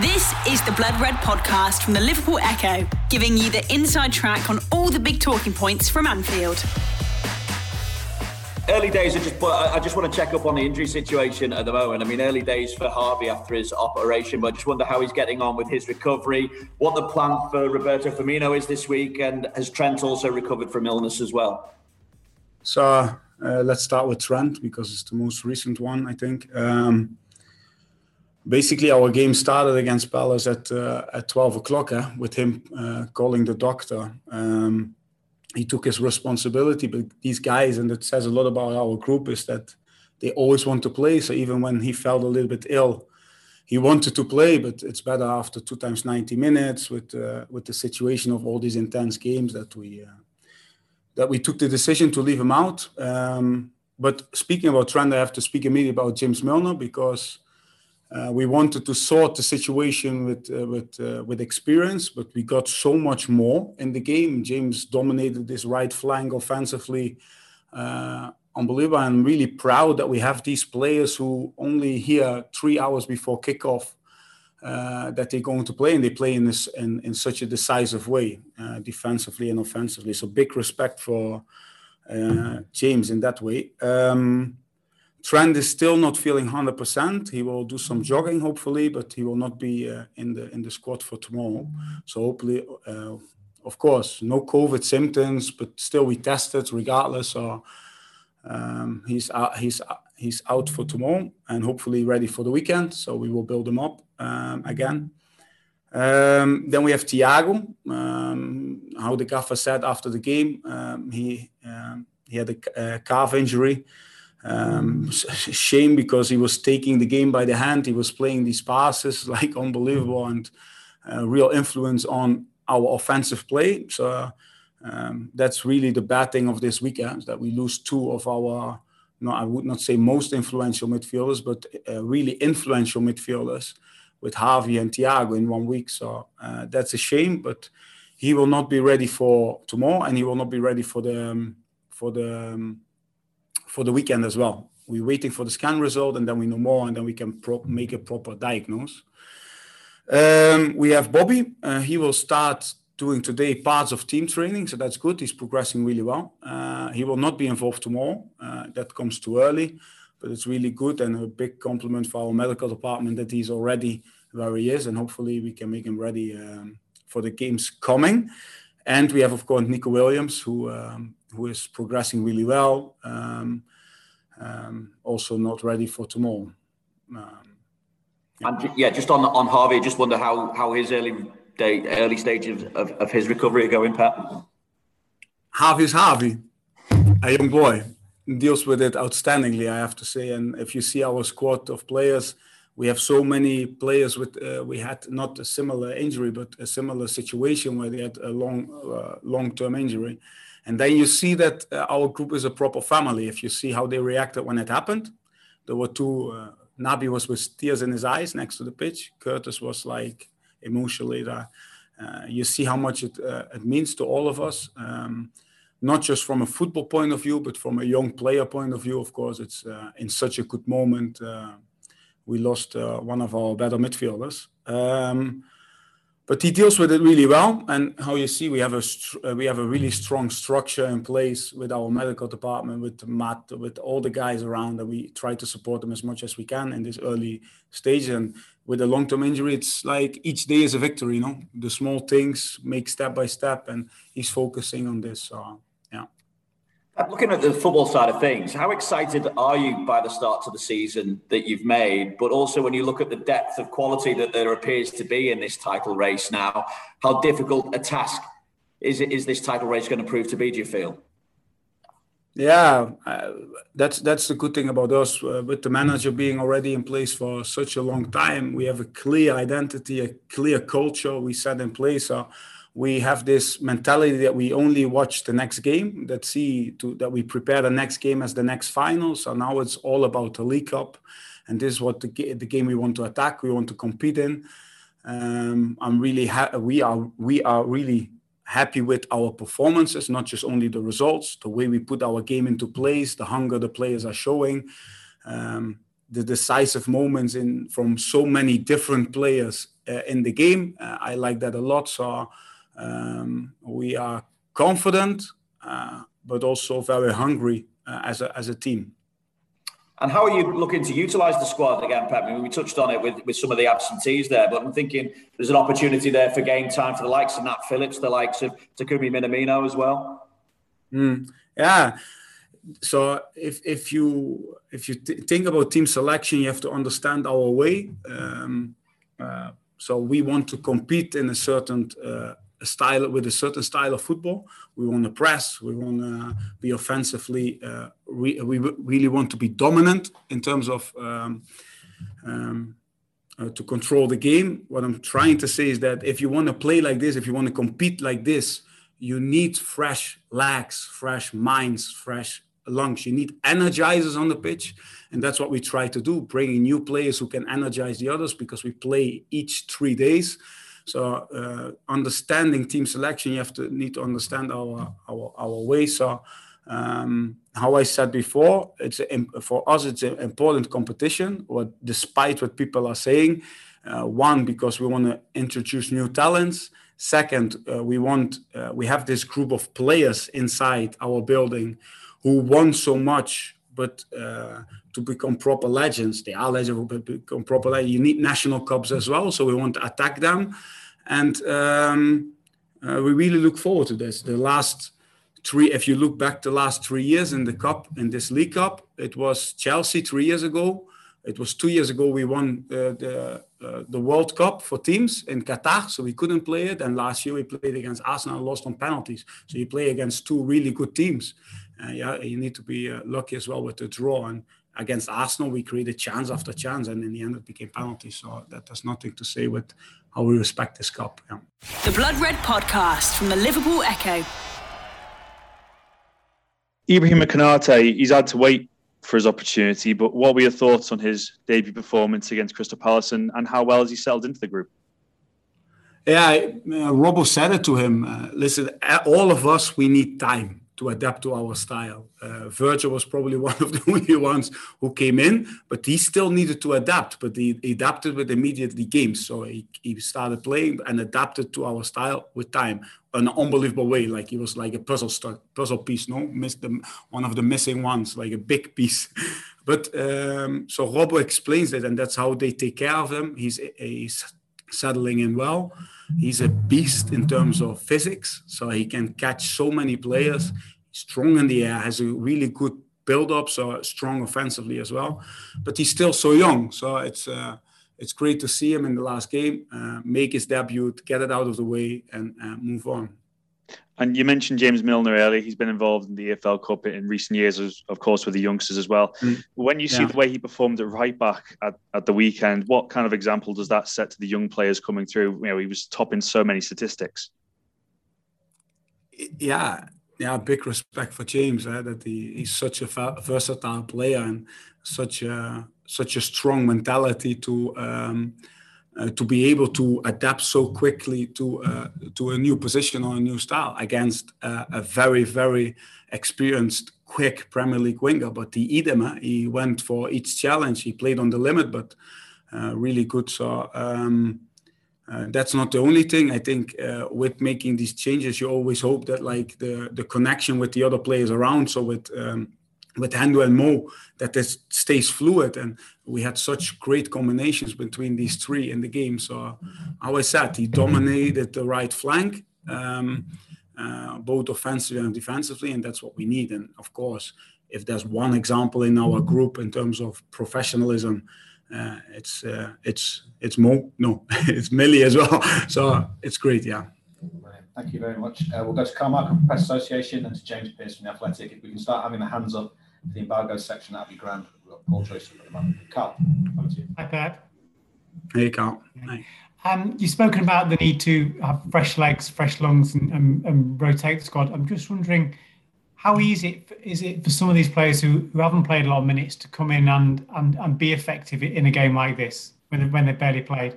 This is the Blood Red podcast from the Liverpool Echo, giving you the inside track on all the big talking points from Anfield. Early days, I just, I just want to check up on the injury situation at the moment. I mean, early days for Harvey after his operation, but I just wonder how he's getting on with his recovery, what the plan for Roberto Firmino is this week, and has Trent also recovered from illness as well? So uh, let's start with Trent because it's the most recent one, I think. Um, basically our game started against Palace at uh, at 12 o'clock eh, with him uh, calling the doctor. Um, he took his responsibility, but these guys, and it says a lot about our group, is that they always want to play. So even when he felt a little bit ill, he wanted to play, but it's better after two times 90 minutes with uh, with the situation of all these intense games that we uh, that we took the decision to leave him out. Um, but speaking about Trent, I have to speak immediately about James Milner because uh, we wanted to sort the situation with uh, with uh, with experience, but we got so much more in the game. James dominated this right flank offensively, uh, unbelievable. I'm really proud that we have these players who only hear three hours before kickoff uh, that they're going to play, and they play in this in, in such a decisive way, uh, defensively and offensively. So big respect for James in that way. Um, Trent is still not feeling 100%. He will do some jogging, hopefully, but he will not be uh, in the in the squad for tomorrow. So hopefully, uh, of course, no COVID symptoms, but still we tested regardless. So um, he's out, he's he's out for tomorrow and hopefully ready for the weekend. So we will build him up um, again. Um, then we have Thiago. Um, how the gaffer said after the game, um, he um, he had a, a calf injury. Um, shame because he was taking the game by the hand. He was playing these passes like unbelievable and uh, real influence on our offensive play. So um, that's really the bad thing of this weekend that we lose two of our, no, I would not say most influential midfielders, but uh, really influential midfielders with Harvey and Thiago in one week. So uh, that's a shame, but he will not be ready for tomorrow, and he will not be ready for the um, for the um, for the weekend as well. We're waiting for the scan result, and then we know more, and then we can pro- make a proper diagnosis. Um, we have Bobby. Uh, he will start doing today parts of team training, so that's good. He's progressing really well. Uh, he will not be involved tomorrow. Uh, that comes too early, but it's really good and a big compliment for our medical department that he's already where he is, and hopefully we can make him ready um, for the games coming. And we have, of course, Neco Williams, who um, who is progressing really well. Um, um, also not ready for tomorrow. Um, yeah. And yeah, just on on Harvey, just wonder how how his early day, early stages of, of his recovery are going, Pat. Harvey's Harvey, a young boy, deals with it outstandingly, I have to say. And if you see our squad of players, we have so many players with uh, we had not a similar injury, but a similar situation where they had a long uh, long term injury and then you see that uh, our group is a proper family. If you see how they reacted when it happened, there were two. Uh, Naby was with tears in his eyes next to the pitch. Curtis was like emotionally. Uh, you see how much it, uh, it means to all of us, um, not just from a football point of view, but from a young player point of view. Of course, it's in such a good moment. Uh, we lost one of our better midfielders. Um, but he deals with it really well. And how you see, we have a uh, we have a really strong structure in place with our medical department, with Matt, with all the guys around, and we try to support them as much as we can in this early stage. And with a long-term injury, it's like each day is a victory. You know, the small things make step by step, and he's focusing on this. So Looking at the football side of things, how excited are you by the start to the season that you've made? But also, when you look at the depth of quality that there appears to be in this title race now, how difficult a task is it, is this title race going to prove to be? Do you feel? Yeah, uh, that's that's the good thing about us. Uh, with the manager being already in place for such a long time, we have a clear identity, a clear culture we set in place. So we have this mentality that we only watch the next game that see to that we prepare the next game as the next final so now it's all about the league cup and this is what the, the game we want to attack we want to compete in um, i'm really ha- we are we are really happy with our performances not just only the results the way we put our game into place the hunger the players are showing um, the decisive moments in from so many different players uh, in the game. Uh, I like that a lot. So um, we are confident, uh, but also very hungry uh, as a as a team. And how are you looking to utilise the squad again, Pep? I mean, we touched on it with, with some of the absentees there, but I'm thinking there's an opportunity there for game time for the likes of Nat Phillips, the likes of Takumi Minamino as well. Mm, yeah. So if if you if you th- think about team selection, you have to understand our way. Um, uh, so we want to compete in a certain uh, style with a certain style of football. We want to press. We want to be offensively. Uh, we, we really want to be dominant in terms of um, um, uh, to control the game. What I'm trying to say is that if you want to play like this, if you want to compete like this, you need fresh legs, fresh minds, fresh lungs. You need energizers on the pitch, and that's what we try to do: bringing new players who can energize the others because we play each three days. So uh, understanding team selection, you have to need to understand our our our way. So um, how I said before, it's a, for us it's an important competition. What despite what people are saying, uh, one because we want to introduce new talents. Second, uh, we want uh, we have this group of players inside our building who want so much but uh, to become proper legends, they are legends, become proper legends, you need national cups as well. So we want to attack them. And um, uh, we really look forward to this. The last three, if you look back the last three years in the cup, in this League Cup, it was Chelsea three years ago. It was two years ago we won uh, the uh, the World Cup for teams in Qatar, so we couldn't play it. And last year we played against Arsenal and lost on penalties. So you play against two really good teams. Uh, yeah, you need to be uh, lucky as well with the draw. And against Arsenal, we created chance after chance, and in the end, it became penalties. So that has nothing to say with how we respect this cup. Yeah. The Blood Red Podcast from the Liverpool Echo. Ibrahim Konate, he's had to wait for his opportunity, but what were your thoughts on his debut performance against Crystal Palace and, and how well has he settled into the group? Yeah, uh, Robbo said it to him. Uh, listen, all of us, we need time to adapt to our style. Uh, Virgil was probably one of the only ones who came in, but he still needed to adapt. But he, adapted with immediately games, so he, he started playing and adapted to our style with time, an unbelievable way. Like he was like a puzzle star, puzzle piece. No, missed the, one of the missing ones, like a big piece. but um, so Robbo explains it, and that's how they take care of him. He's he's settling in well. He's a beast in terms of physics, so he can catch so many players. strong in the air, has a really good build-up, so strong offensively as well. But he's still so young, so it's uh, it's great to see him in the last game uh, make his debut, get it out of the way, and uh, move on. And you mentioned James Milner earlier. He's been involved in the EFL Cup in recent years, of course, with the youngsters as well. Mm. When you see yeah. the way he performed at right back at, at the weekend, what kind of example does that set to the young players coming through? You know, he was top in so many statistics. Yeah, yeah, big respect for James. Eh, that he, he's such a versatile player and such a such a strong mentality to. Um, uh, to be able to adapt so quickly to uh, to a new position or a new style against uh, a very very experienced quick Premier League winger. But the him. He went for each challenge. He played on the limit, but uh, really good. So. Um, uh, that's not the only thing. I think uh, with making these changes, you always hope that like the the connection with the other players around. So with um, with Hendo and Mo that this stays fluid and we had such great combinations between these three in the game. So how I said he dominated the right flank um, uh, both offensively and defensively and that's what we need. And of course if there's one example in our group in terms of professionalism uh, it's uh, it's it's Mo no it's Millie as well. So it's great yeah. Thank you very much. Uh, we'll go to Carl Markham Press Association and to James Pearce from the Athletic. If we can start having the hands up the embargo section, that'd be grand. We've got Paul Joyce at the moment. Carl, over to you. Hi, Pep. Hey, Carl. Hi. Um, you've spoken about the need to have fresh legs, fresh lungs, and, and, and, rotate the squad. I'm just wondering, how easy is it for some of these players who, who haven't played a lot of minutes to come in and, and, and be effective in a game like this when they, when they've barely played?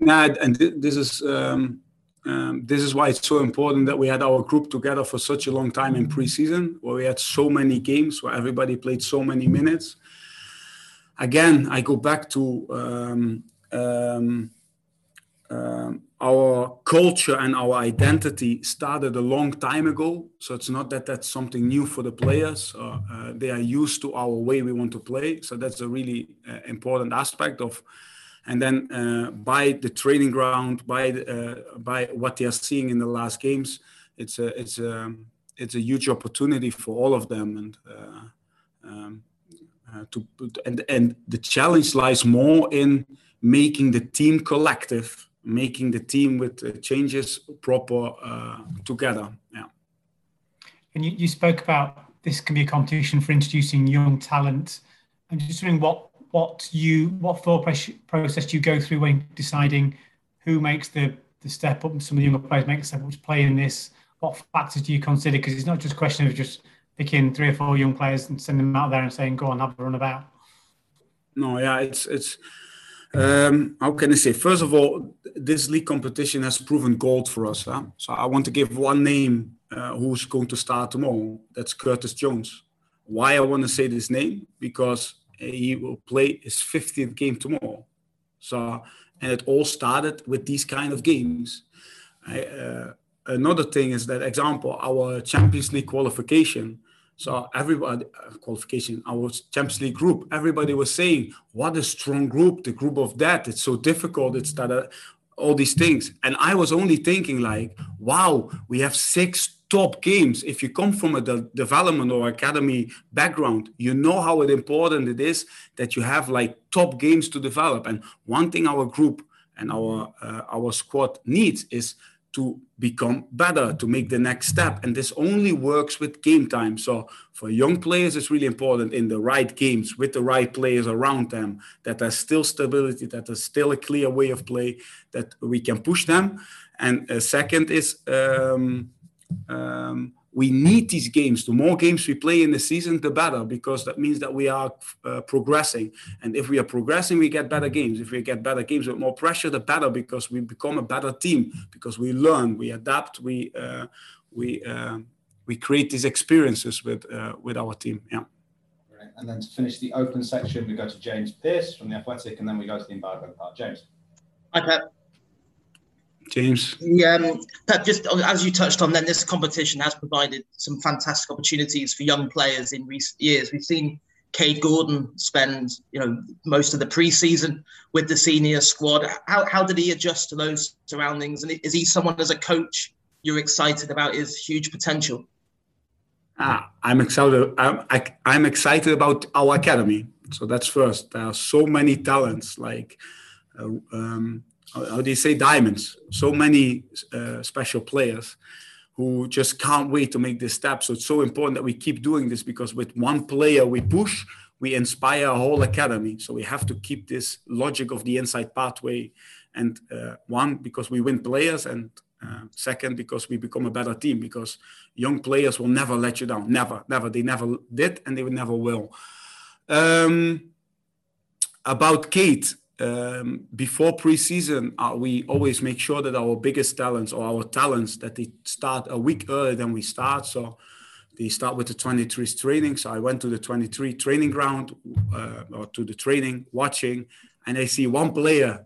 Nah, and this is um, um, this is why it's so important that we had our group together for such a long time in preseason, where we had so many games, where everybody played so many minutes. again, I go back to um, um, um, our culture and our identity started a long time ago. So it's not that that's something new for the players. Uh, uh, they are used to our way we want to play. So that's a really uh, important aspect of. And then uh, by the training ground, by the, uh, by what they are seeing in the last games, it's a it's a it's a huge opportunity for all of them. And uh, um, to and and the challenge lies more in making the team collective making the team with uh, changes proper uh, together. Yeah. And you, you spoke about this can be a competition for introducing young talent. I'm just wondering what what you what thought process do you go through when deciding who makes the the step up? Some of the younger players make the step up to play in this. What factors do you consider? Because it's not just a question of just picking three or four young players and sending them out there and saying, "Go on, have a run about." No, yeah, it's it's um, how can I say? First of all, this league competition has proven gold for us. Huh? So I want to give one name uh, who's going to start tomorrow. That's Curtis Jones. Why I want to say this name? Because he will play his 50th game tomorrow. So, and it all started with these kind of games. I, uh, another thing is that example, our Champions League qualification so everybody uh, qualification, our Champions League group, everybody was saying, "What a strong group! The group of that. It's so difficult. It's that uh, all these things." And I was only thinking, like, "Wow, we have six top games. If you come from a de- development or academy background, you know how important it is that you have like top games to develop. And one thing our group and our uh, our squad needs is to become better, to make the next step. And this only works with game time. So for young players, it's really important in the right games with the right players around them, that there's still stability, that there's still a clear way of play, that we can push them. And uh, second is um, um, we need these games. The more games we play in the season, the better, because that means that we are uh, progressing. And if we are progressing, we get better games. If we get better games with more pressure, the better, because we become a better team. Because we learn, we adapt, we uh, we uh, we create these experiences with uh, with our team. Yeah. And then to finish the open section, we go to James Pearce from the Athletic, and then we go to the embargo part. James. Hi, Pep. James? Yeah, um, Pep, just as you touched on, then this competition has provided some fantastic opportunities for young players in recent years. We've seen Kaide Gordon spend, you know, most of the preseason with the senior squad. How, how did he adjust to those surroundings? And is he someone as a coach you're excited about his huge potential? Ah, I'm excited. I'm, I, am i am excited about our academy. So that's first. There are so many talents like uh, um, how do you say diamonds? So many uh, special players who just can't wait to make this step. So it's so important that we keep doing this because with one player we push we inspire a whole academy. So we have to keep this logic of the inside pathway and uh, one because we win players and uh, second because we become a better team because young players will never let you down. Never never. They never did and they never will. Um, about Kaide um, before preseason, uh, we always make sure that our biggest talents or our talents that they start a week earlier than we start. So they start with the 23 training. So I went to the 23 training ground uh, or to the training, watching, and I see one player,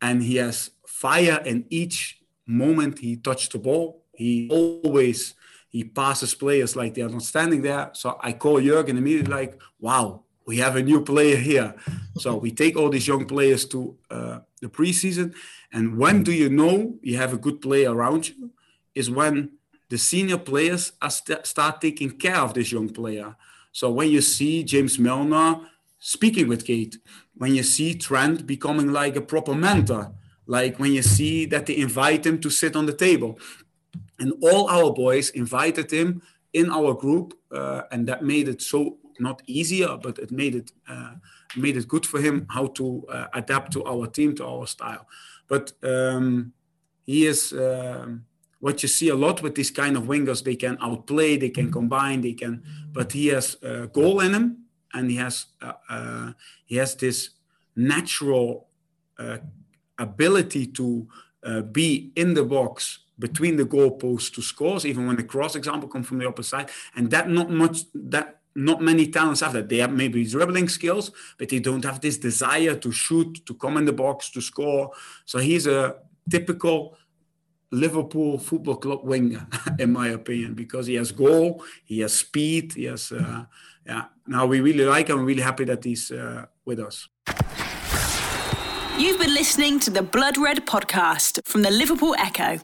and he has fire in each moment he touched the ball. He always he passes players like they are not standing there. So I call Jurgen immediately, like, "Wow, we have a new player here. So we take all these young players to uh, the preseason. And when do you know you have a good player around you? Is when the senior players st- start taking care of this young player. So when you see James Milner speaking with Kaide, when you see Trent becoming like a proper mentor, like when you see that they invite him to sit on the table. And all our boys invited him in our group, uh, and that made it so not easier, but it made it uh, made it good for him how to uh, adapt to our team, to our style. But um, he is um, what you see a lot with these kind of wingers. They can outplay, they can combine, they can. But he has a goal in him, and he has uh, uh he has this natural uh, ability to uh, be in the box between the goalposts to scores, even when the cross example comes from the opposite side, and that not much that not many talents have that. They have maybe dribbling skills, but they don't have this desire to shoot, to come in the box, to score. So he's a typical Liverpool Football Club winger, in my opinion, because he has goal, he has speed, he has. Uh, yeah. Now we really like him. I'm really happy that he's uh, with us. You've been listening to the Blood Red podcast from the Liverpool Echo.